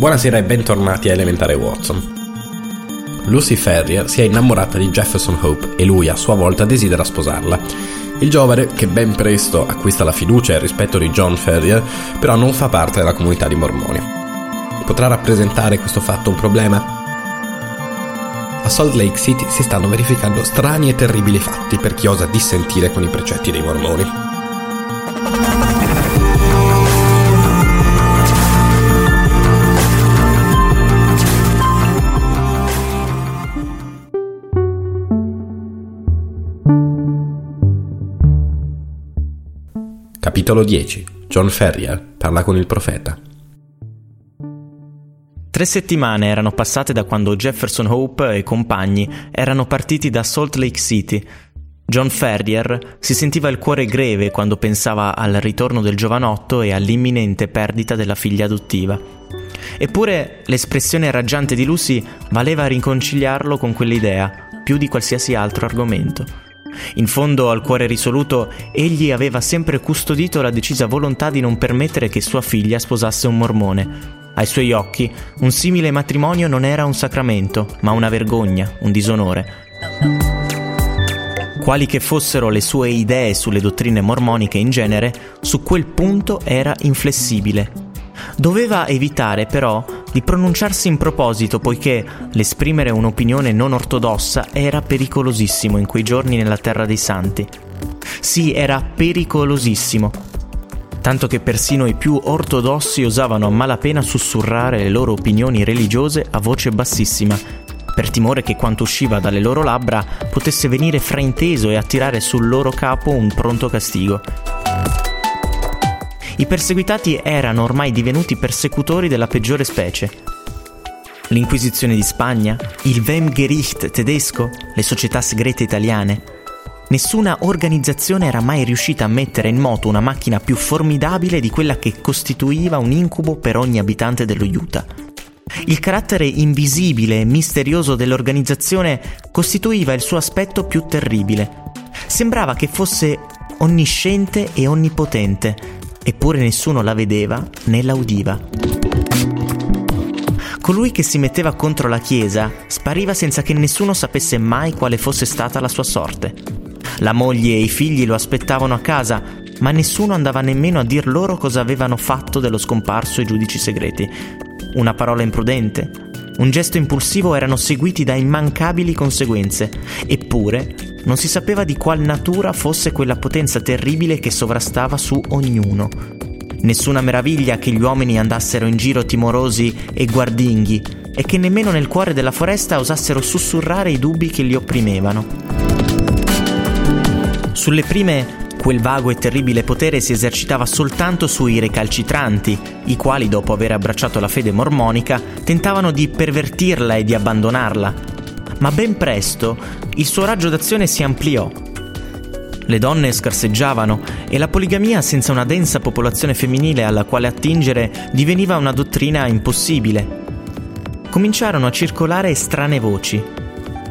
Buonasera e bentornati a Elementare Watson. Lucy Ferrier si è innamorata di Jefferson Hope e lui a sua volta desidera sposarla. Il giovane, che ben presto acquista la fiducia e il rispetto di John Ferrier, però non fa parte della comunità di mormoni. Potrà rappresentare questo fatto un problema? A Salt Lake City si stanno verificando strani e terribili fatti per chi osa dissentire con i precetti dei mormoni. Capitolo 10 John Ferrier parla con il profeta. Tre settimane erano passate da quando Jefferson Hope e compagni erano partiti da Salt Lake City. John Ferrier si sentiva il cuore greve quando pensava al ritorno del giovanotto e all'imminente perdita della figlia adottiva. Eppure l'espressione raggiante di Lucy valeva a riconciliarlo con quell'idea, più di qualsiasi altro argomento. In fondo al cuore risoluto, egli aveva sempre custodito la decisa volontà di non permettere che sua figlia sposasse un mormone. Ai suoi occhi, un simile matrimonio non era un sacramento, ma una vergogna, un disonore. Quali che fossero le sue idee sulle dottrine mormoniche in genere, su quel punto era inflessibile. Doveva evitare però di pronunciarsi in proposito poiché l'esprimere un'opinione non ortodossa era pericolosissimo in quei giorni nella terra dei santi. Sì, era pericolosissimo. Tanto che persino i più ortodossi osavano a malapena sussurrare le loro opinioni religiose a voce bassissima, per timore che quanto usciva dalle loro labbra potesse venire frainteso e attirare sul loro capo un pronto castigo. I perseguitati erano ormai divenuti persecutori della peggiore specie. L'Inquisizione di Spagna, il Wemgericht tedesco, le società segrete italiane. Nessuna organizzazione era mai riuscita a mettere in moto una macchina più formidabile di quella che costituiva un incubo per ogni abitante dello Utah. Il carattere invisibile e misterioso dell'organizzazione costituiva il suo aspetto più terribile. Sembrava che fosse onnisciente e onnipotente, eppure nessuno la vedeva né la udiva. Colui che si metteva contro la Chiesa spariva senza che nessuno sapesse mai quale fosse stata la sua sorte. La moglie e i figli lo aspettavano a casa, ma nessuno andava nemmeno a dir loro cosa avevano fatto dello scomparso i giudici segreti. Una parola imprudente, un gesto impulsivo erano seguiti da immancabili conseguenze, eppure non si sapeva di qual natura fosse quella potenza terribile che sovrastava su ognuno. Nessuna meraviglia che gli uomini andassero in giro timorosi e guardinghi e che nemmeno nel cuore della foresta osassero sussurrare i dubbi che li opprimevano. Sulle prime quel vago e terribile potere si esercitava soltanto sui recalcitranti, i quali dopo aver abbracciato la fede mormonica tentavano di pervertirla e di abbandonarla, ma ben presto il suo raggio d'azione si ampliò. Le donne scarseggiavano e la poligamia senza una densa popolazione femminile alla quale attingere diveniva una dottrina impossibile. Cominciarono a circolare strane voci.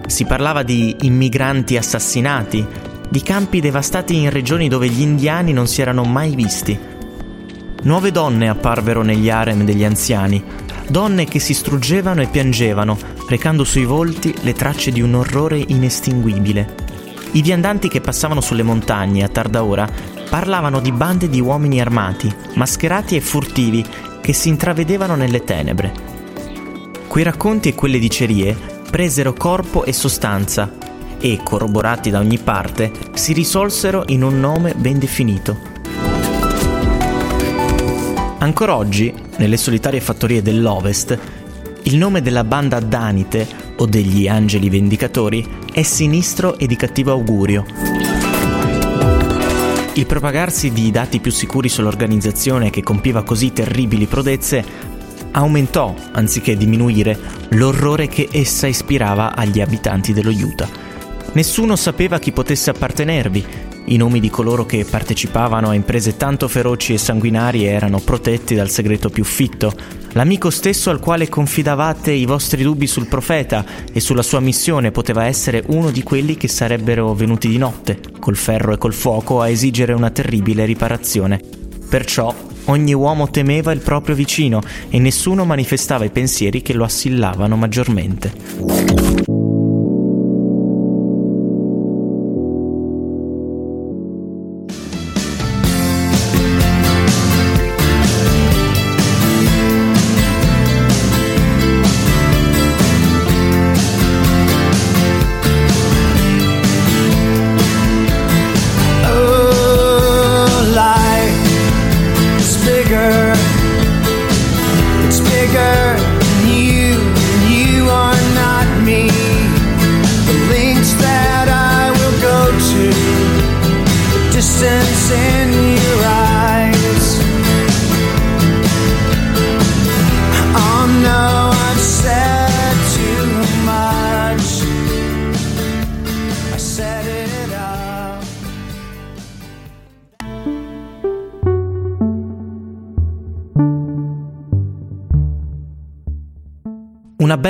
Si parlava di immigranti assassinati, di campi devastati in regioni dove gli indiani non si erano mai visti. Nuove donne apparvero negli harem degli anziani, donne che si struggevano e piangevano, recando sui volti le tracce di un orrore inestinguibile. I viandanti che passavano sulle montagne a tarda ora parlavano di bande di uomini armati, mascherati e furtivi, che si intravedevano nelle tenebre. Quei racconti e quelle dicerie presero corpo e sostanza e, corroborati da ogni parte, si risolsero in un nome ben definito. Ancora oggi, nelle solitarie fattorie dell'Ovest, il nome della banda Danite, o degli Angeli Vendicatori, è sinistro e di cattivo augurio. Il propagarsi di dati più sicuri sull'organizzazione che compiva così terribili prodezze aumentò, anziché diminuire, l'orrore che essa ispirava agli abitanti dello Utah. Nessuno sapeva chi potesse appartenervi, i nomi di coloro che partecipavano a imprese tanto feroci e sanguinarie erano protetti dal segreto più fitto. L'amico stesso al quale confidavate i vostri dubbi sul profeta e sulla sua missione poteva essere uno di quelli che sarebbero venuti di notte, col ferro e col fuoco, a esigere una terribile riparazione. Perciò Ogni uomo temeva il proprio vicino e nessuno manifestava i pensieri che lo assillavano maggiormente.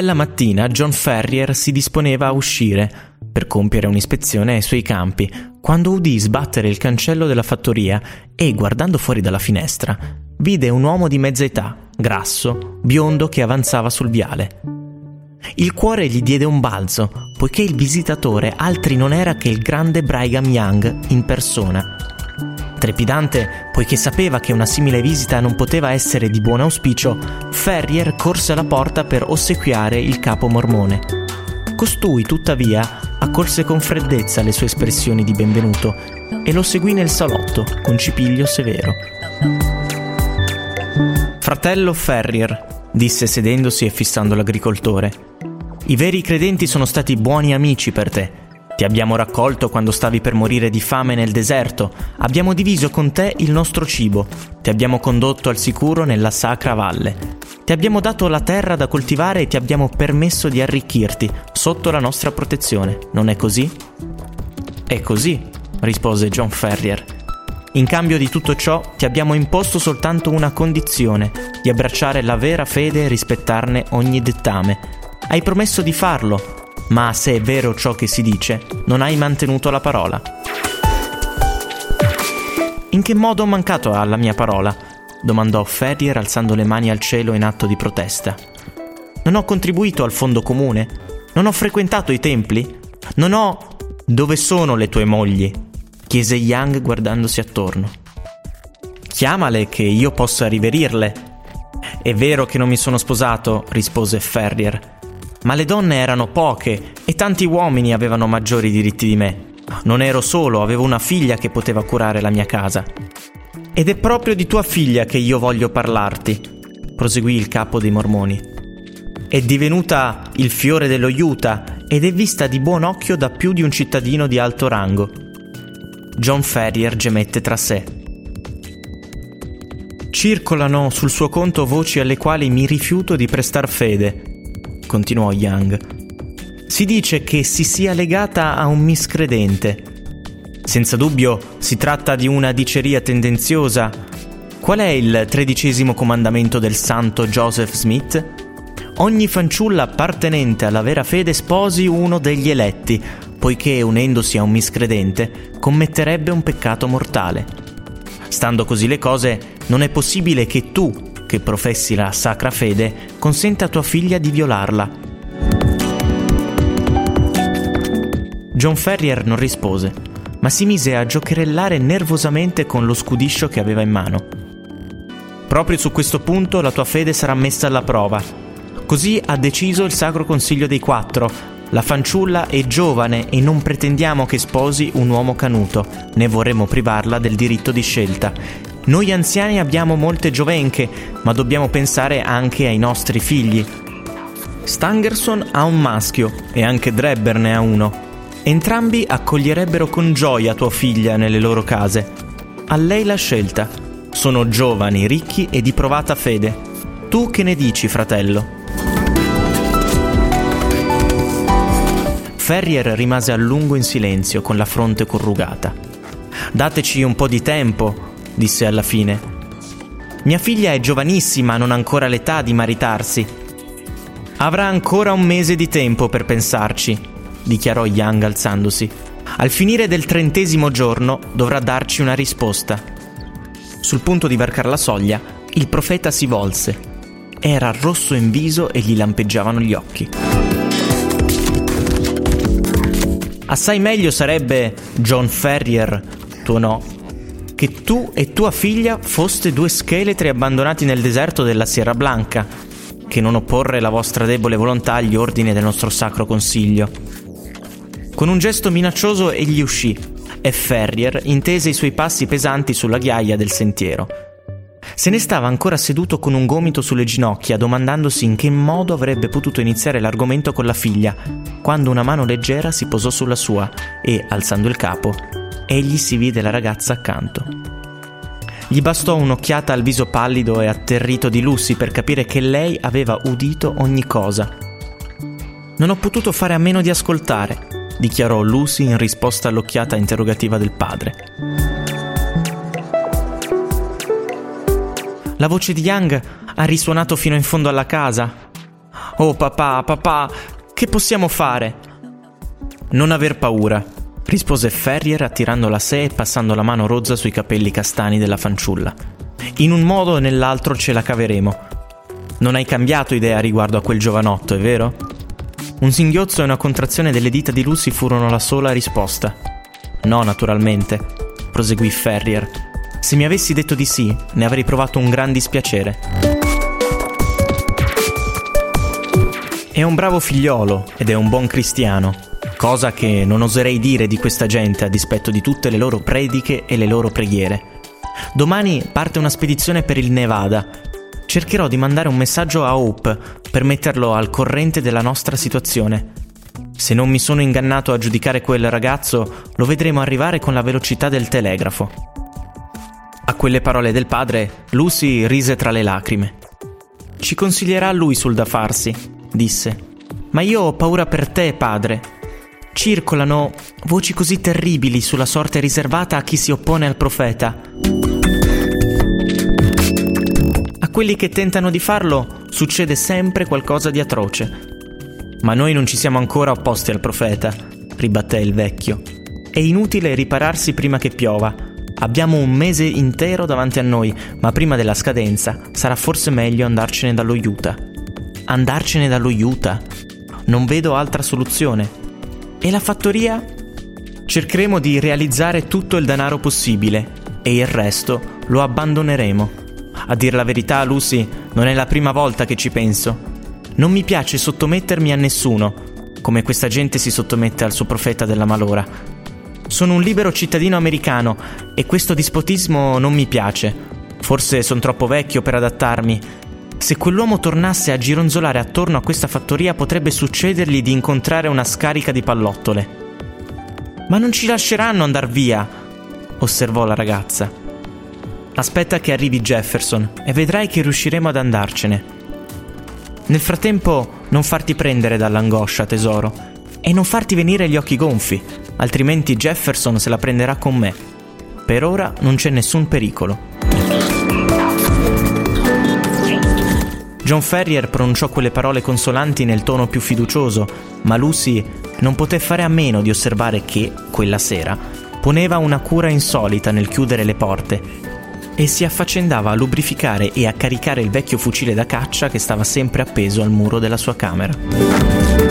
Una bella mattina John Ferrier si disponeva a uscire per compiere un'ispezione ai suoi campi, quando udì sbattere il cancello della fattoria e, guardando fuori dalla finestra, vide un uomo di mezza età, grasso, biondo che avanzava sul viale. Il cuore gli diede un balzo, poiché il visitatore altri non era che il grande Brigham Young in persona. Trepidante, poiché sapeva che una simile visita non poteva essere di buon auspicio, Ferrier corse alla porta per ossequiare il capo mormone. Costui, tuttavia, accolse con freddezza le sue espressioni di benvenuto e lo seguì nel salotto con cipiglio severo. Fratello Ferrier, disse sedendosi e fissando l'agricoltore, i veri credenti sono stati buoni amici per te ti abbiamo raccolto quando stavi per morire di fame nel deserto, abbiamo diviso con te il nostro cibo, ti abbiamo condotto al sicuro nella sacra valle. Ti abbiamo dato la terra da coltivare e ti abbiamo permesso di arricchirti sotto la nostra protezione, non è così? È così, rispose John Ferrier. In cambio di tutto ciò ti abbiamo imposto soltanto una condizione, di abbracciare la vera fede e rispettarne ogni dettame. Hai promesso di farlo, ma se è vero ciò che si dice, non hai mantenuto la parola. In che modo ho mancato alla mia parola? domandò Ferrier alzando le mani al cielo in atto di protesta. Non ho contribuito al fondo comune? Non ho frequentato i templi? Non ho... Dove sono le tue mogli? chiese Yang guardandosi attorno. Chiamale che io possa riverirle. È vero che non mi sono sposato, rispose Ferrier, ma le donne erano poche e tanti uomini avevano maggiori diritti di me. Non ero solo, avevo una figlia che poteva curare la mia casa. Ed è proprio di tua figlia che io voglio parlarti, proseguì il capo dei mormoni. È divenuta il fiore dello Utah ed è vista di buon occhio da più di un cittadino di alto rango. John Ferrier gemette tra sé. Circolano sul suo conto voci alle quali mi rifiuto di prestar fede, continuò Young. Si dice che si sia legata a un miscredente. Senza dubbio si tratta di una diceria tendenziosa. Qual è il tredicesimo comandamento del santo Joseph Smith? Ogni fanciulla appartenente alla vera fede sposi uno degli eletti, poiché unendosi a un miscredente commetterebbe un peccato mortale. Stando così le cose, non è possibile che tu, che professi la sacra fede, consente a tua figlia di violarla. John Ferrier non rispose, ma si mise a giocherellare nervosamente con lo scudiscio che aveva in mano. Proprio su questo punto la tua fede sarà messa alla prova. Così ha deciso il Sacro Consiglio dei Quattro. La fanciulla è giovane e non pretendiamo che sposi un uomo canuto, né vorremmo privarla del diritto di scelta. Noi anziani abbiamo molte giovenche, ma dobbiamo pensare anche ai nostri figli. Stangerson ha un maschio e anche Drebber ne ha uno. Entrambi accoglierebbero con gioia tua figlia nelle loro case. A lei la scelta. Sono giovani, ricchi e di provata fede. Tu che ne dici, fratello? Ferrier rimase a lungo in silenzio, con la fronte corrugata. Dateci un po' di tempo, disse alla fine. Mia figlia è giovanissima, non ha ancora l'età di maritarsi. Avrà ancora un mese di tempo per pensarci, dichiarò Yang alzandosi. Al finire del trentesimo giorno dovrà darci una risposta. Sul punto di varcare la soglia, il profeta si volse. Era rosso in viso e gli lampeggiavano gli occhi. Assai meglio sarebbe, John Ferrier, tuonò, che tu e tua figlia foste due scheletri abbandonati nel deserto della Sierra Blanca, che non opporre la vostra debole volontà agli ordini del nostro sacro consiglio. Con un gesto minaccioso egli uscì, e Ferrier intese i suoi passi pesanti sulla ghiaia del sentiero. Se ne stava ancora seduto con un gomito sulle ginocchia, domandandosi in che modo avrebbe potuto iniziare l'argomento con la figlia, quando una mano leggera si posò sulla sua e, alzando il capo, egli si vide la ragazza accanto. Gli bastò un'occhiata al viso pallido e atterrito di Lucy per capire che lei aveva udito ogni cosa. Non ho potuto fare a meno di ascoltare, dichiarò Lucy in risposta all'occhiata interrogativa del padre. La voce di Yang ha risuonato fino in fondo alla casa. Oh papà, papà, che possiamo fare? Non aver paura, rispose Ferrier attirandola a sé e passando la mano rozza sui capelli castani della fanciulla. In un modo o nell'altro ce la caveremo. Non hai cambiato idea riguardo a quel giovanotto, è vero? Un singhiozzo e una contrazione delle dita di Lucy furono la sola risposta. No, naturalmente, proseguì Ferrier, se mi avessi detto di sì, ne avrei provato un gran dispiacere. È un bravo figliolo ed è un buon cristiano, cosa che non oserei dire di questa gente a dispetto di tutte le loro prediche e le loro preghiere. Domani parte una spedizione per il Nevada. Cercherò di mandare un messaggio a Hope per metterlo al corrente della nostra situazione. Se non mi sono ingannato a giudicare quel ragazzo, lo vedremo arrivare con la velocità del telegrafo. A quelle parole del padre, Lucy rise tra le lacrime. Ci consiglierà lui sul da farsi, disse. Ma io ho paura per te, padre. Circolano voci così terribili sulla sorte riservata a chi si oppone al profeta. A quelli che tentano di farlo succede sempre qualcosa di atroce. Ma noi non ci siamo ancora opposti al profeta, ribatté il vecchio. È inutile ripararsi prima che piova Abbiamo un mese intero davanti a noi, ma prima della scadenza sarà forse meglio andarcene dallo Utah. Andarcene dallo Utah? Non vedo altra soluzione. E la fattoria? Cercheremo di realizzare tutto il denaro possibile e il resto lo abbandoneremo. A dir la verità, Lucy, non è la prima volta che ci penso. Non mi piace sottomettermi a nessuno, come questa gente si sottomette al suo profeta della malora. Sono un libero cittadino americano e questo dispotismo non mi piace. Forse sono troppo vecchio per adattarmi. Se quell'uomo tornasse a gironzolare attorno a questa fattoria potrebbe succedergli di incontrare una scarica di pallottole. Ma non ci lasceranno andar via, osservò la ragazza. Aspetta che arrivi Jefferson e vedrai che riusciremo ad andarcene. Nel frattempo non farti prendere dall'angoscia, tesoro, e non farti venire gli occhi gonfi altrimenti Jefferson se la prenderà con me. Per ora non c'è nessun pericolo. John Ferrier pronunciò quelle parole consolanti nel tono più fiducioso, ma Lucy non poté fare a meno di osservare che, quella sera, poneva una cura insolita nel chiudere le porte e si affaccendava a lubrificare e a caricare il vecchio fucile da caccia che stava sempre appeso al muro della sua camera.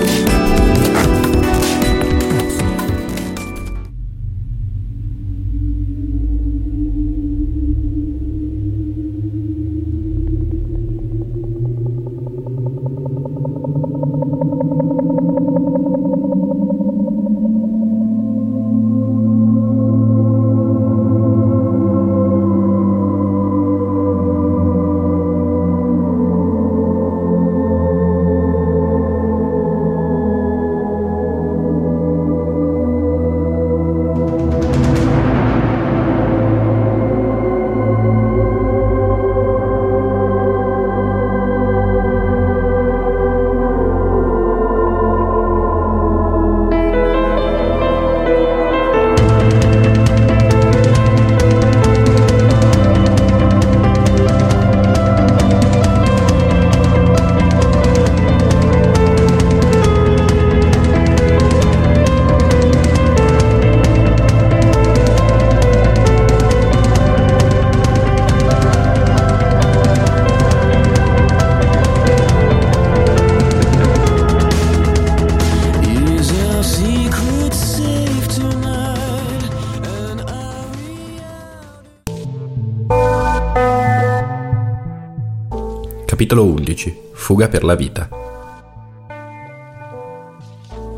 Capitolo 11. Fuga per la vita.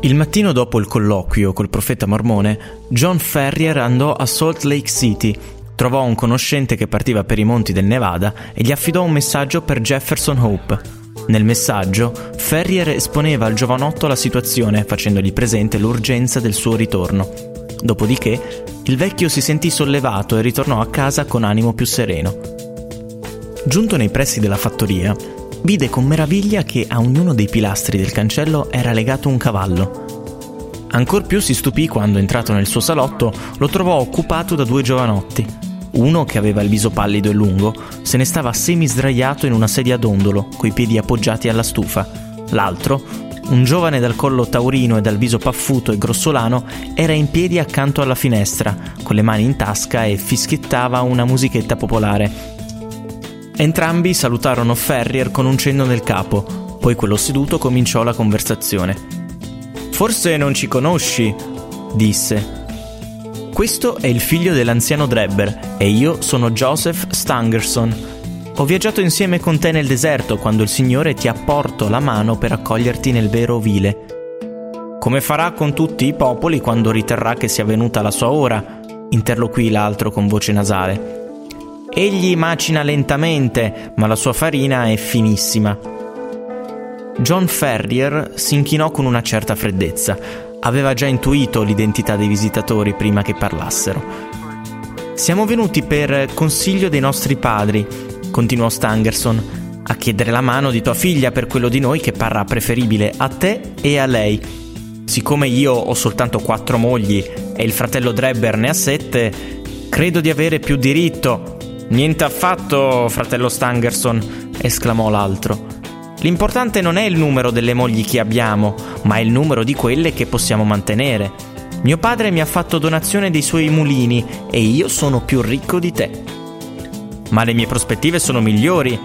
Il mattino dopo il colloquio col profeta mormone, John Ferrier andò a Salt Lake City, trovò un conoscente che partiva per i monti del Nevada e gli affidò un messaggio per Jefferson Hope. Nel messaggio, Ferrier esponeva al giovanotto la situazione, facendogli presente l'urgenza del suo ritorno. Dopodiché, il vecchio si sentì sollevato e ritornò a casa con animo più sereno. Giunto nei pressi della fattoria, vide con meraviglia che a ognuno dei pilastri del cancello era legato un cavallo. Ancor più si stupì quando, entrato nel suo salotto, lo trovò occupato da due giovanotti. Uno, che aveva il viso pallido e lungo, se ne stava semi sdraiato in una sedia a dondolo, coi piedi appoggiati alla stufa. L'altro, un giovane dal collo taurino e dal viso paffuto e grossolano, era in piedi accanto alla finestra, con le mani in tasca e fischiettava una musichetta popolare, Entrambi salutarono Ferrier con un cenno del capo, poi quello seduto cominciò la conversazione. Forse non ci conosci, disse. Questo è il figlio dell'anziano Drebber e io sono Joseph Stangerson. Ho viaggiato insieme con te nel deserto quando il Signore ti ha porto la mano per accoglierti nel vero ovile. Come farà con tutti i popoli quando riterrà che sia venuta la sua ora? interloquì l'altro con voce nasale. Egli macina lentamente, ma la sua farina è finissima. John Ferrier si inchinò con una certa freddezza. Aveva già intuito l'identità dei visitatori prima che parlassero. Siamo venuti per consiglio dei nostri padri, continuò Stangerson, a chiedere la mano di tua figlia per quello di noi che parrà preferibile a te e a lei. Siccome io ho soltanto quattro mogli e il fratello Drebber ne ha sette, credo di avere più diritto Niente affatto, fratello Stangerson, esclamò l'altro. L'importante non è il numero delle mogli che abbiamo, ma il numero di quelle che possiamo mantenere. Mio padre mi ha fatto donazione dei suoi mulini e io sono più ricco di te. Ma le mie prospettive sono migliori,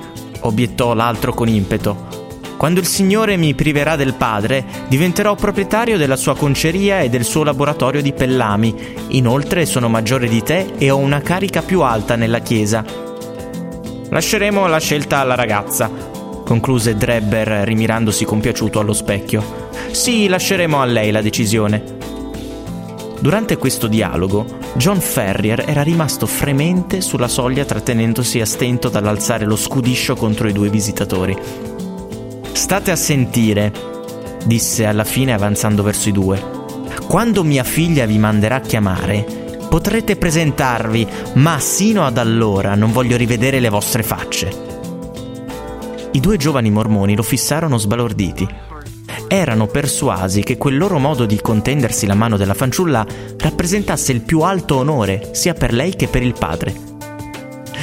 obiettò l'altro con impeto. Quando il Signore mi priverà del padre, diventerò proprietario della sua conceria e del suo laboratorio di pellami. Inoltre sono maggiore di te e ho una carica più alta nella chiesa. Lasceremo la scelta alla ragazza, concluse Drebber rimirandosi compiaciuto allo specchio. Sì, lasceremo a lei la decisione. Durante questo dialogo, John Ferrier era rimasto fremente sulla soglia trattenendosi a stento dall'alzare lo scudiscio contro i due visitatori. State a sentire, disse alla fine avanzando verso i due. Quando mia figlia vi manderà a chiamare, potrete presentarvi, ma sino ad allora non voglio rivedere le vostre facce. I due giovani mormoni lo fissarono sbalorditi. Erano persuasi che quel loro modo di contendersi la mano della fanciulla rappresentasse il più alto onore sia per lei che per il padre.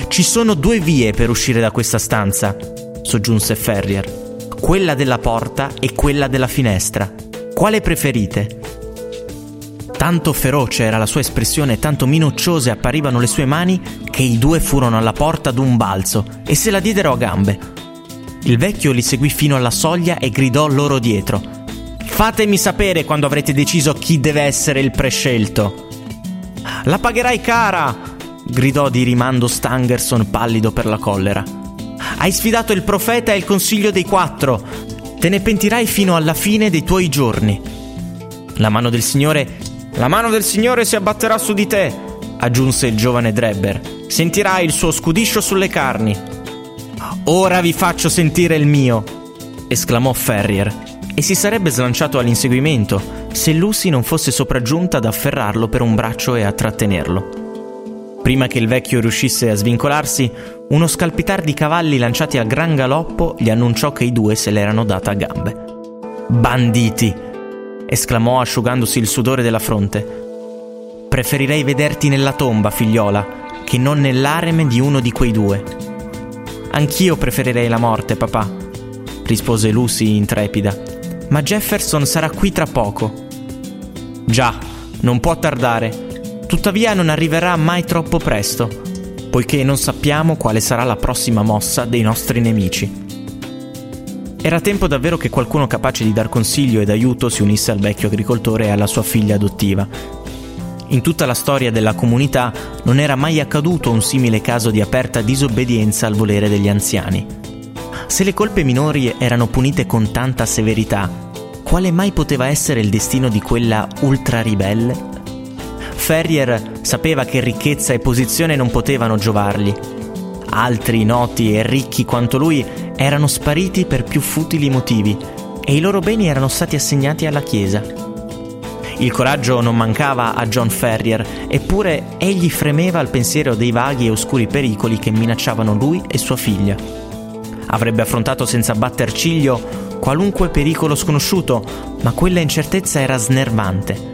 Ci sono due vie per uscire da questa stanza, soggiunse Ferrier quella della porta e quella della finestra. Quale preferite? Tanto feroce era la sua espressione, tanto minocciose apparivano le sue mani, che i due furono alla porta d'un balzo e se la diedero a gambe. Il vecchio li seguì fino alla soglia e gridò loro dietro. Fatemi sapere quando avrete deciso chi deve essere il prescelto. La pagherai cara! gridò di rimando Stangerson pallido per la collera. Hai sfidato il profeta e il consiglio dei quattro. Te ne pentirai fino alla fine dei tuoi giorni. La mano del Signore. La mano del Signore si abbatterà su di te, aggiunse il giovane Drebber. Sentirai il suo scudiscio sulle carni. Ora vi faccio sentire il mio, esclamò Ferrier, e si sarebbe slanciato all'inseguimento se Lucy non fosse sopraggiunta ad afferrarlo per un braccio e a trattenerlo. Prima che il vecchio riuscisse a svincolarsi, uno scalpitar di cavalli lanciati a gran galoppo gli annunciò che i due se l'erano data a gambe. Banditi! esclamò asciugandosi il sudore della fronte. Preferirei vederti nella tomba, figliola, che non nell'areme di uno di quei due. Anch'io preferirei la morte, papà, rispose Lucy intrepida. Ma Jefferson sarà qui tra poco. Già, non può tardare. Tuttavia non arriverà mai troppo presto, poiché non sappiamo quale sarà la prossima mossa dei nostri nemici. Era tempo davvero che qualcuno capace di dar consiglio ed aiuto si unisse al vecchio agricoltore e alla sua figlia adottiva. In tutta la storia della comunità non era mai accaduto un simile caso di aperta disobbedienza al volere degli anziani. Se le colpe minori erano punite con tanta severità, quale mai poteva essere il destino di quella ultra ribelle? Ferrier sapeva che ricchezza e posizione non potevano giovargli. Altri noti e ricchi quanto lui erano spariti per più futili motivi e i loro beni erano stati assegnati alla Chiesa. Il coraggio non mancava a John Ferrier, eppure egli fremeva al pensiero dei vaghi e oscuri pericoli che minacciavano lui e sua figlia. Avrebbe affrontato senza batter ciglio qualunque pericolo sconosciuto, ma quella incertezza era snervante.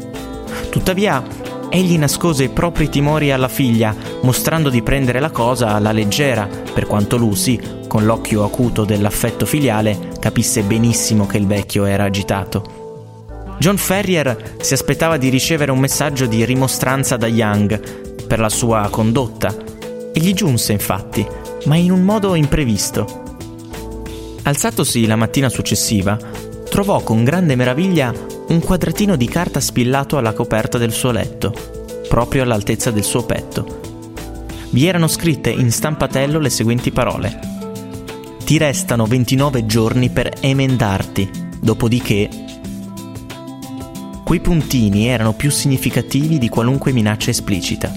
Tuttavia, egli nascose i propri timori alla figlia, mostrando di prendere la cosa alla leggera, per quanto Lucy, con l'occhio acuto dell'affetto filiale, capisse benissimo che il vecchio era agitato. John Ferrier si aspettava di ricevere un messaggio di rimostranza da Young per la sua condotta e gli giunse infatti, ma in un modo imprevisto. Alzatosi la mattina successiva, trovò con grande meraviglia un quadratino di carta spillato alla coperta del suo letto, proprio all'altezza del suo petto. Vi erano scritte in stampatello le seguenti parole. Ti restano 29 giorni per emendarti, dopodiché Quei puntini erano più significativi di qualunque minaccia esplicita.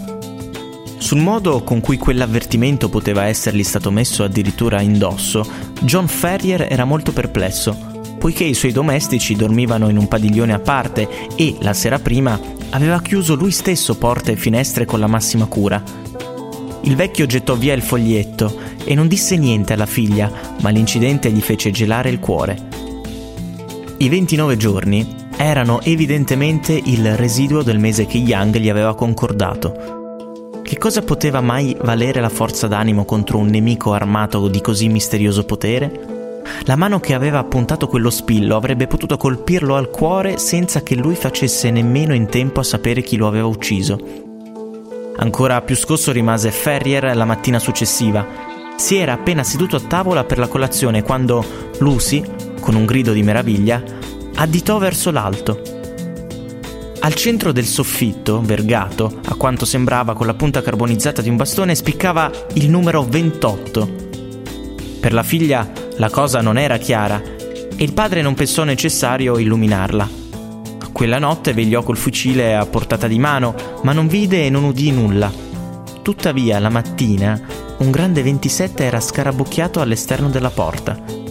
Sul modo con cui quell'avvertimento poteva essergli stato messo addirittura indosso, John Ferrier era molto perplesso, poiché i suoi domestici dormivano in un padiglione a parte e, la sera prima, aveva chiuso lui stesso porte e finestre con la massima cura. Il vecchio gettò via il foglietto e non disse niente alla figlia, ma l'incidente gli fece gelare il cuore. I 29 giorni erano evidentemente il residuo del mese che Young gli aveva concordato. Che cosa poteva mai valere la forza d'animo contro un nemico armato di così misterioso potere? La mano che aveva appuntato quello spillo avrebbe potuto colpirlo al cuore senza che lui facesse nemmeno in tempo a sapere chi lo aveva ucciso. Ancora più scosso rimase Ferrier la mattina successiva. Si era appena seduto a tavola per la colazione quando Lucy, con un grido di meraviglia, additò verso l'alto. Al centro del soffitto, vergato, a quanto sembrava con la punta carbonizzata di un bastone, spiccava il numero 28. Per la figlia la cosa non era chiara e il padre non pensò necessario illuminarla. Quella notte vegliò col fucile a portata di mano, ma non vide e non udì nulla. Tuttavia, la mattina, un grande 27 era scarabocchiato all'esterno della porta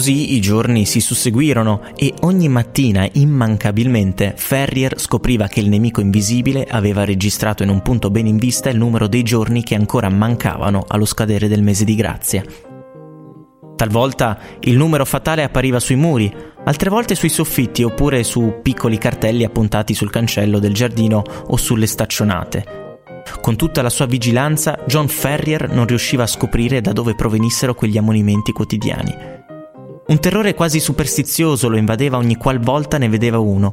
Così i giorni si susseguirono e ogni mattina immancabilmente Ferrier scopriva che il nemico invisibile aveva registrato in un punto ben in vista il numero dei giorni che ancora mancavano allo scadere del mese di grazia. Talvolta il numero fatale appariva sui muri, altre volte sui soffitti oppure su piccoli cartelli appuntati sul cancello del giardino o sulle staccionate. Con tutta la sua vigilanza, John Ferrier non riusciva a scoprire da dove provenissero quegli ammonimenti quotidiani. Un terrore quasi superstizioso lo invadeva ogni qualvolta ne vedeva uno.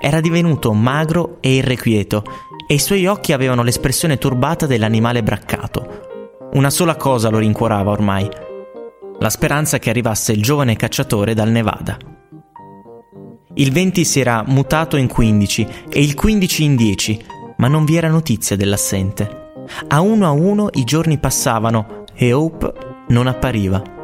Era divenuto magro e irrequieto e i suoi occhi avevano l'espressione turbata dell'animale braccato. Una sola cosa lo rincuorava ormai, la speranza che arrivasse il giovane cacciatore dal Nevada. Il 20 si era mutato in 15 e il 15 in 10, ma non vi era notizia dell'assente. A uno a uno i giorni passavano e Hope non appariva.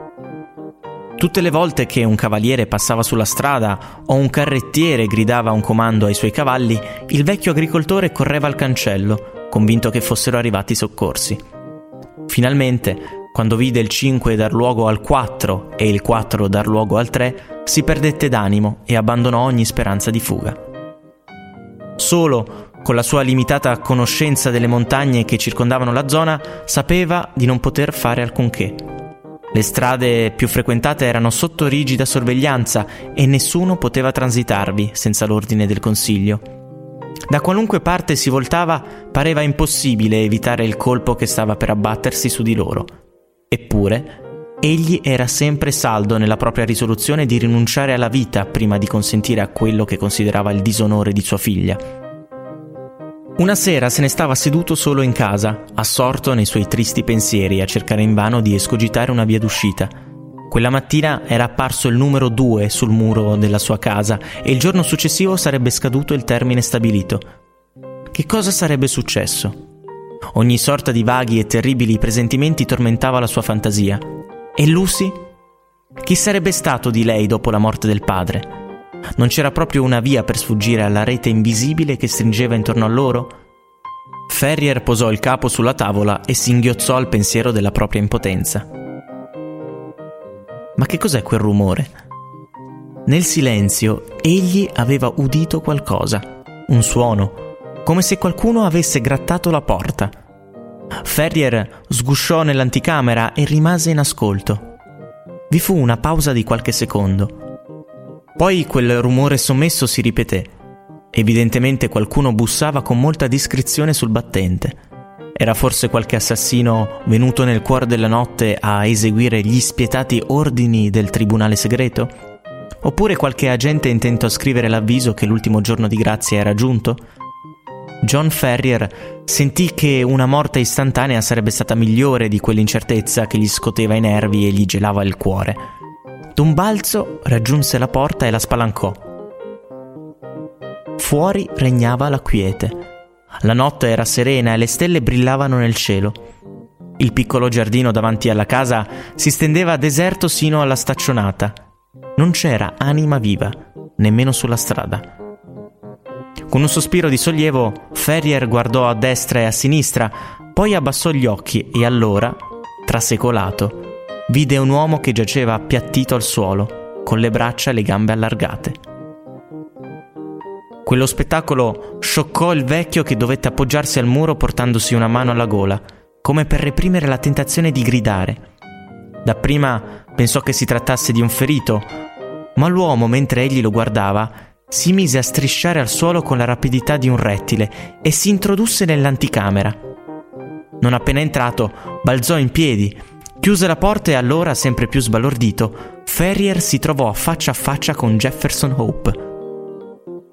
Tutte le volte che un cavaliere passava sulla strada o un carrettiere gridava un comando ai suoi cavalli, il vecchio agricoltore correva al cancello, convinto che fossero arrivati i soccorsi. Finalmente, quando vide il 5 dar luogo al 4 e il 4 dar luogo al 3, si perdette d'animo e abbandonò ogni speranza di fuga. Solo, con la sua limitata conoscenza delle montagne che circondavano la zona, sapeva di non poter fare alcunché. Le strade più frequentate erano sotto rigida sorveglianza e nessuno poteva transitarvi senza l'ordine del consiglio. Da qualunque parte si voltava pareva impossibile evitare il colpo che stava per abbattersi su di loro. Eppure, egli era sempre saldo nella propria risoluzione di rinunciare alla vita prima di consentire a quello che considerava il disonore di sua figlia. Una sera se ne stava seduto solo in casa, assorto nei suoi tristi pensieri, a cercare invano di escogitare una via d'uscita. Quella mattina era apparso il numero 2 sul muro della sua casa e il giorno successivo sarebbe scaduto il termine stabilito. Che cosa sarebbe successo? Ogni sorta di vaghi e terribili presentimenti tormentava la sua fantasia. E Lucy? Chi sarebbe stato di lei dopo la morte del padre? Non c'era proprio una via per sfuggire alla rete invisibile che stringeva intorno a loro? Ferrier posò il capo sulla tavola e singhiozzò al pensiero della propria impotenza. Ma che cos'è quel rumore? Nel silenzio egli aveva udito qualcosa, un suono, come se qualcuno avesse grattato la porta. Ferrier sgusciò nell'anticamera e rimase in ascolto. Vi fu una pausa di qualche secondo. Poi quel rumore sommesso si ripeté. Evidentemente qualcuno bussava con molta discrezione sul battente. Era forse qualche assassino venuto nel cuore della notte a eseguire gli spietati ordini del tribunale segreto? Oppure qualche agente intento a scrivere l'avviso che l'ultimo giorno di grazia era giunto? John Ferrier sentì che una morte istantanea sarebbe stata migliore di quell'incertezza che gli scoteva i nervi e gli gelava il cuore. D'un balzo raggiunse la porta e la spalancò. Fuori regnava la quiete. La notte era serena e le stelle brillavano nel cielo. Il piccolo giardino davanti alla casa si stendeva deserto sino alla staccionata. Non c'era anima viva, nemmeno sulla strada. Con un sospiro di sollievo, Ferrier guardò a destra e a sinistra, poi abbassò gli occhi e allora, trasecolato, vide un uomo che giaceva appiattito al suolo, con le braccia e le gambe allargate. Quello spettacolo scioccò il vecchio che dovette appoggiarsi al muro portandosi una mano alla gola, come per reprimere la tentazione di gridare. Dapprima pensò che si trattasse di un ferito, ma l'uomo, mentre egli lo guardava, si mise a strisciare al suolo con la rapidità di un rettile e si introdusse nell'anticamera. Non appena entrato, balzò in piedi Chiuse la porta e allora, sempre più sbalordito, Ferrier si trovò faccia a faccia con Jefferson Hope.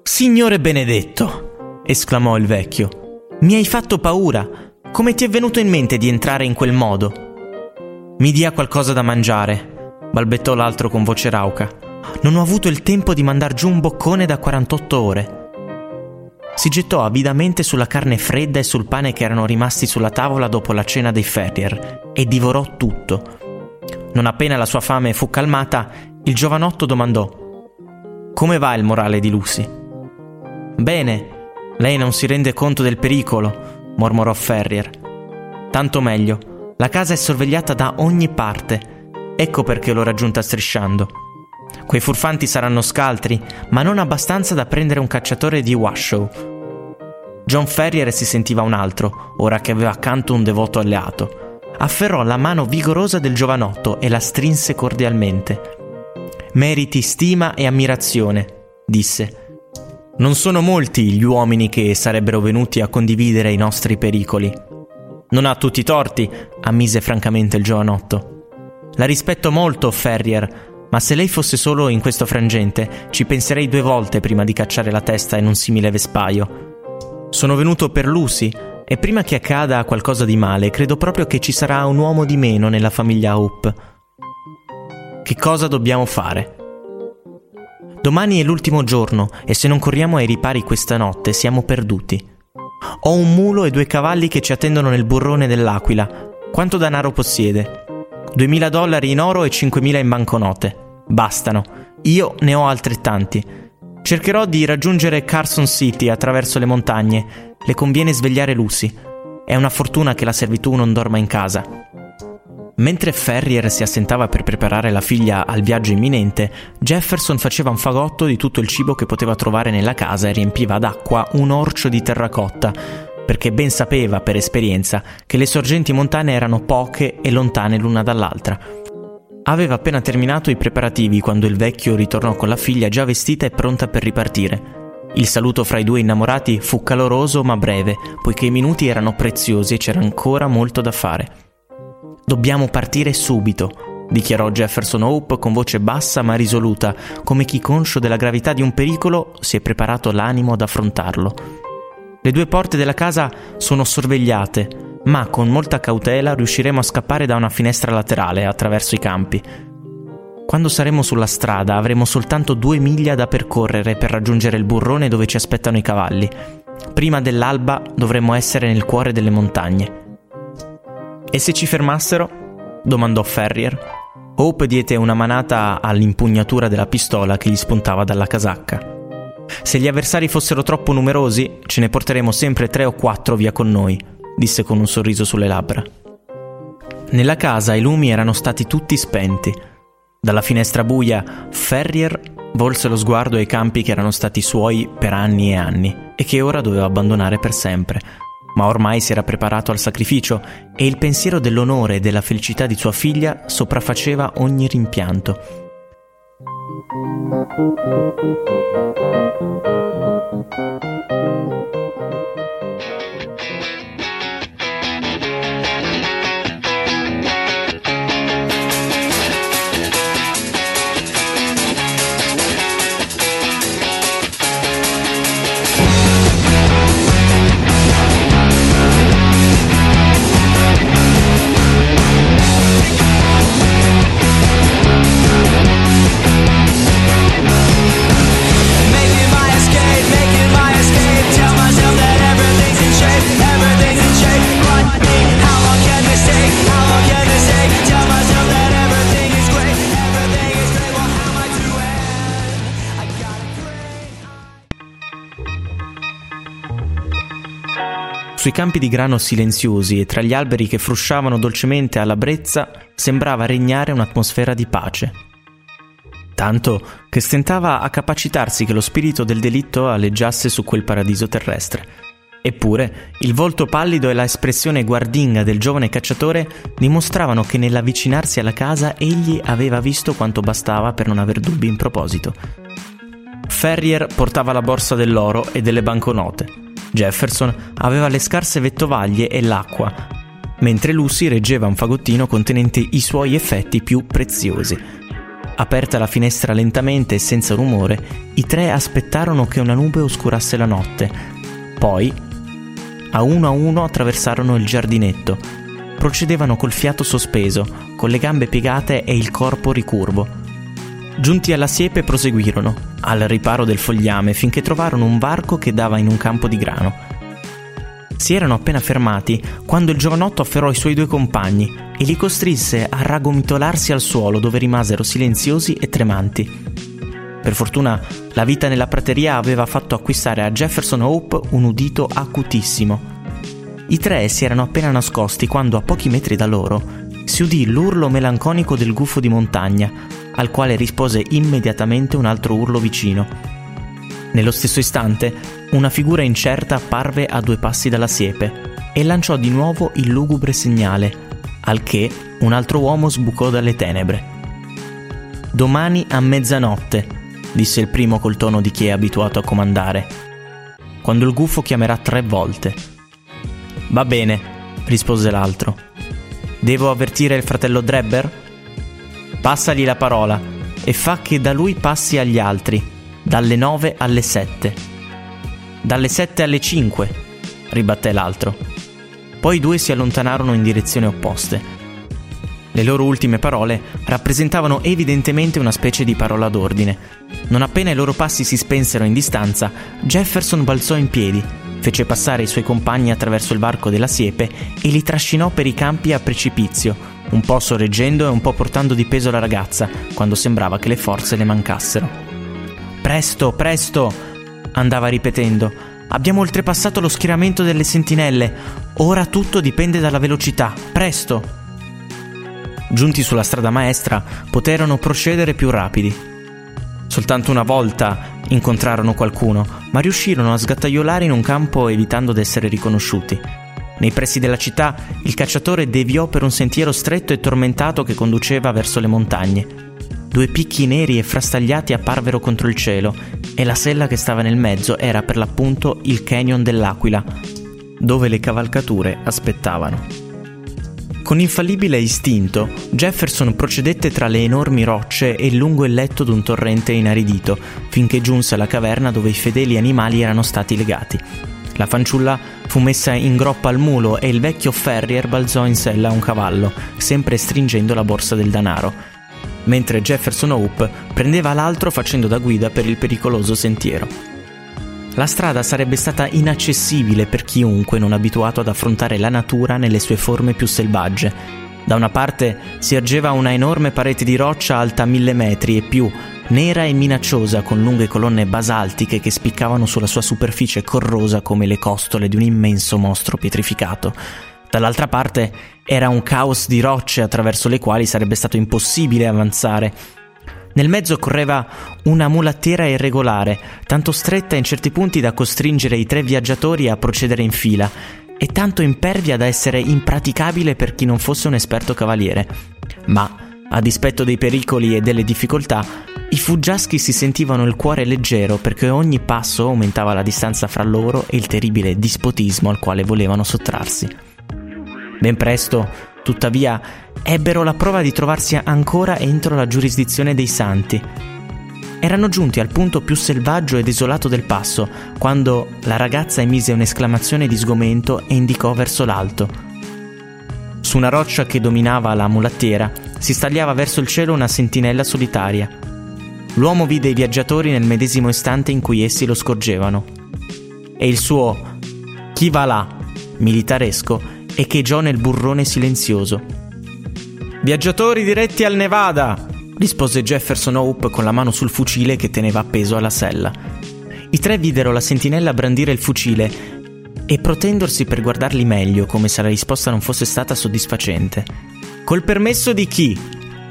Signore benedetto! esclamò il vecchio. Mi hai fatto paura. Come ti è venuto in mente di entrare in quel modo? Mi dia qualcosa da mangiare, balbettò l'altro con voce rauca. Non ho avuto il tempo di mandar giù un boccone da 48 ore. Si gettò avidamente sulla carne fredda e sul pane che erano rimasti sulla tavola dopo la cena dei Ferrier e divorò tutto. Non appena la sua fame fu calmata, il giovanotto domandò: Come va il morale di Lucy? Bene, lei non si rende conto del pericolo, mormorò Ferrier. Tanto meglio, la casa è sorvegliata da ogni parte. Ecco perché l'ho raggiunta strisciando. Quei furfanti saranno scaltri, ma non abbastanza da prendere un cacciatore di Washoe. John Ferrier si sentiva un altro, ora che aveva accanto un devoto alleato. Afferrò la mano vigorosa del giovanotto e la strinse cordialmente. Meriti stima e ammirazione, disse. Non sono molti gli uomini che sarebbero venuti a condividere i nostri pericoli. Non ha tutti i torti, ammise francamente il giovanotto. La rispetto molto, Ferrier, ma se lei fosse solo in questo frangente, ci penserei due volte prima di cacciare la testa in un simile vespaio. Sono venuto per Lucy e prima che accada qualcosa di male, credo proprio che ci sarà un uomo di meno nella famiglia Hope. Che cosa dobbiamo fare? Domani è l'ultimo giorno e se non corriamo ai ripari questa notte siamo perduti. Ho un mulo e due cavalli che ci attendono nel burrone dell'Aquila. Quanto denaro possiede? 2.000 dollari in oro e 5.000 in banconote. Bastano. Io ne ho altrettanti. Cercherò di raggiungere Carson City attraverso le montagne. Le conviene svegliare Lucy. È una fortuna che la servitù non dorma in casa. Mentre Ferrier si assentava per preparare la figlia al viaggio imminente, Jefferson faceva un fagotto di tutto il cibo che poteva trovare nella casa e riempiva d'acqua un orcio di terracotta, perché ben sapeva per esperienza che le sorgenti montane erano poche e lontane l'una dall'altra. Aveva appena terminato i preparativi quando il vecchio ritornò con la figlia già vestita e pronta per ripartire. Il saluto fra i due innamorati fu caloroso ma breve, poiché i minuti erano preziosi e c'era ancora molto da fare. Dobbiamo partire subito, dichiarò Jefferson Hope con voce bassa ma risoluta, come chi conscio della gravità di un pericolo si è preparato l'animo ad affrontarlo. Le due porte della casa sono sorvegliate, ma con molta cautela riusciremo a scappare da una finestra laterale attraverso i campi. Quando saremo sulla strada avremo soltanto due miglia da percorrere per raggiungere il burrone dove ci aspettano i cavalli. Prima dell'alba dovremmo essere nel cuore delle montagne. E se ci fermassero? domandò Ferrier. Hope diede una manata all'impugnatura della pistola che gli spuntava dalla casacca. Se gli avversari fossero troppo numerosi, ce ne porteremo sempre tre o quattro via con noi, disse con un sorriso sulle labbra. Nella casa i lumi erano stati tutti spenti. Dalla finestra buia, Ferrier volse lo sguardo ai campi che erano stati suoi per anni e anni e che ora doveva abbandonare per sempre, ma ormai si era preparato al sacrificio e il pensiero dell'onore e della felicità di sua figlia sopraffaceva ogni rimpianto. Thank you. Sui campi di grano silenziosi e tra gli alberi che frusciavano dolcemente alla brezza sembrava regnare un'atmosfera di pace. Tanto che stentava a capacitarsi che lo spirito del delitto alleggiasse su quel paradiso terrestre. Eppure, il volto pallido e la espressione guardinga del giovane cacciatore dimostravano che nell'avvicinarsi alla casa egli aveva visto quanto bastava per non aver dubbi in proposito. Ferrier portava la borsa dell'oro e delle banconote. Jefferson aveva le scarse vettovaglie e l'acqua, mentre Lucy reggeva un fagottino contenente i suoi effetti più preziosi. Aperta la finestra lentamente e senza rumore, i tre aspettarono che una nube oscurasse la notte. Poi, a uno a uno attraversarono il giardinetto. Procedevano col fiato sospeso, con le gambe piegate e il corpo ricurvo. Giunti alla siepe proseguirono, al riparo del fogliame, finché trovarono un varco che dava in un campo di grano. Si erano appena fermati quando il giovanotto afferrò i suoi due compagni e li costrinse a ragomitolarsi al suolo dove rimasero silenziosi e tremanti. Per fortuna la vita nella prateria aveva fatto acquistare a Jefferson Hope un udito acutissimo. I tre si erano appena nascosti quando a pochi metri da loro si udì l'urlo melanconico del gufo di montagna al quale rispose immediatamente un altro urlo vicino. Nello stesso istante, una figura incerta apparve a due passi dalla siepe e lanciò di nuovo il lugubre segnale, al che un altro uomo sbucò dalle tenebre. Domani a mezzanotte, disse il primo col tono di chi è abituato a comandare, quando il gufo chiamerà tre volte. Va bene, rispose l'altro. Devo avvertire il fratello Drebber? Passagli la parola e fa che da lui passi agli altri, dalle 9 alle 7. Dalle 7 alle 5, ribatté l'altro. Poi i due si allontanarono in direzioni opposte. Le loro ultime parole rappresentavano evidentemente una specie di parola d'ordine. Non appena i loro passi si spensero in distanza, Jefferson balzò in piedi, fece passare i suoi compagni attraverso il varco della siepe e li trascinò per i campi a precipizio, un po' sorreggendo e un po' portando di peso la ragazza, quando sembrava che le forze le mancassero. Presto, presto! andava ripetendo. Abbiamo oltrepassato lo schieramento delle sentinelle. Ora tutto dipende dalla velocità. Presto! giunti sulla strada maestra, poterono procedere più rapidi. Soltanto una volta incontrarono qualcuno, ma riuscirono a sgattaiolare in un campo evitando di essere riconosciuti. Nei pressi della città il cacciatore deviò per un sentiero stretto e tormentato che conduceva verso le montagne. Due picchi neri e frastagliati apparvero contro il cielo e la sella che stava nel mezzo era per l'appunto il canyon dell'Aquila, dove le cavalcature aspettavano. Con infallibile istinto, Jefferson procedette tra le enormi rocce e lungo il letto d'un torrente inaridito, finché giunse alla caverna dove i fedeli animali erano stati legati. La fanciulla fu messa in groppa al mulo e il vecchio Ferrier balzò in sella a un cavallo, sempre stringendo la borsa del danaro, mentre Jefferson Hope prendeva l'altro facendo da guida per il pericoloso sentiero. La strada sarebbe stata inaccessibile per chiunque non abituato ad affrontare la natura nelle sue forme più selvagge. Da una parte si ergeva una enorme parete di roccia alta mille metri e più, nera e minacciosa con lunghe colonne basaltiche che spiccavano sulla sua superficie corrosa come le costole di un immenso mostro pietrificato. Dall'altra parte era un caos di rocce attraverso le quali sarebbe stato impossibile avanzare nel mezzo correva una mulattiera irregolare, tanto stretta in certi punti da costringere i tre viaggiatori a procedere in fila, e tanto impervia da essere impraticabile per chi non fosse un esperto cavaliere. Ma, a dispetto dei pericoli e delle difficoltà, i fuggiaschi si sentivano il cuore leggero perché ogni passo aumentava la distanza fra loro e il terribile dispotismo al quale volevano sottrarsi. Ben presto Tuttavia, ebbero la prova di trovarsi ancora entro la giurisdizione dei santi. Erano giunti al punto più selvaggio ed desolato del passo, quando la ragazza emise un'esclamazione di sgomento e indicò verso l'alto. Su una roccia che dominava la mulattiera si stagliava verso il cielo una sentinella solitaria. L'uomo vide i viaggiatori nel medesimo istante in cui essi lo scorgevano. E il suo chi va là militaresco echeggiò nel burrone silenzioso. Viaggiatori diretti al Nevada! rispose Jefferson Hope con la mano sul fucile che teneva appeso alla sella. I tre videro la sentinella brandire il fucile e protendersi per guardarli meglio, come se la risposta non fosse stata soddisfacente. Col permesso di chi?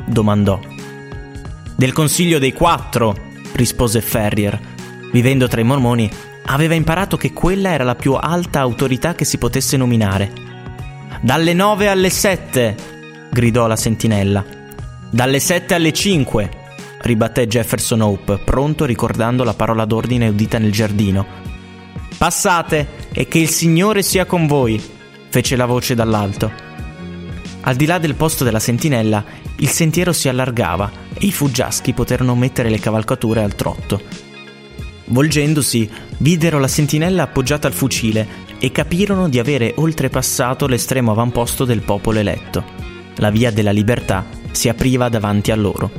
domandò. Del Consiglio dei Quattro, rispose Ferrier. Vivendo tra i mormoni, aveva imparato che quella era la più alta autorità che si potesse nominare. Dalle 9 alle 7, gridò la sentinella. Dalle 7 alle 5, ribatté Jefferson Hope, pronto ricordando la parola d'ordine udita nel giardino. Passate e che il Signore sia con voi, fece la voce dall'alto. Al di là del posto della sentinella, il sentiero si allargava e i fuggiaschi poterono mettere le cavalcature al trotto. Volgendosi, videro la sentinella appoggiata al fucile e capirono di avere oltrepassato l'estremo avamposto del popolo eletto. La via della libertà si apriva davanti a loro.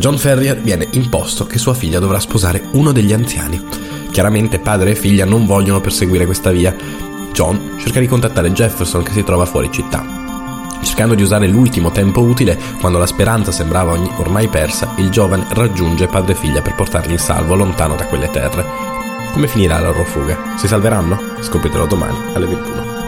John Ferrier viene imposto che sua figlia dovrà sposare uno degli anziani. Chiaramente padre e figlia non vogliono perseguire questa via John cerca di contattare Jefferson che si trova fuori città. Cercando di usare l'ultimo tempo utile, quando la speranza sembrava ormai persa, il giovane raggiunge padre e figlia per portarli in salvo lontano da quelle terre. Come finirà la loro fuga? Si salveranno? Scopritelo domani alle 21.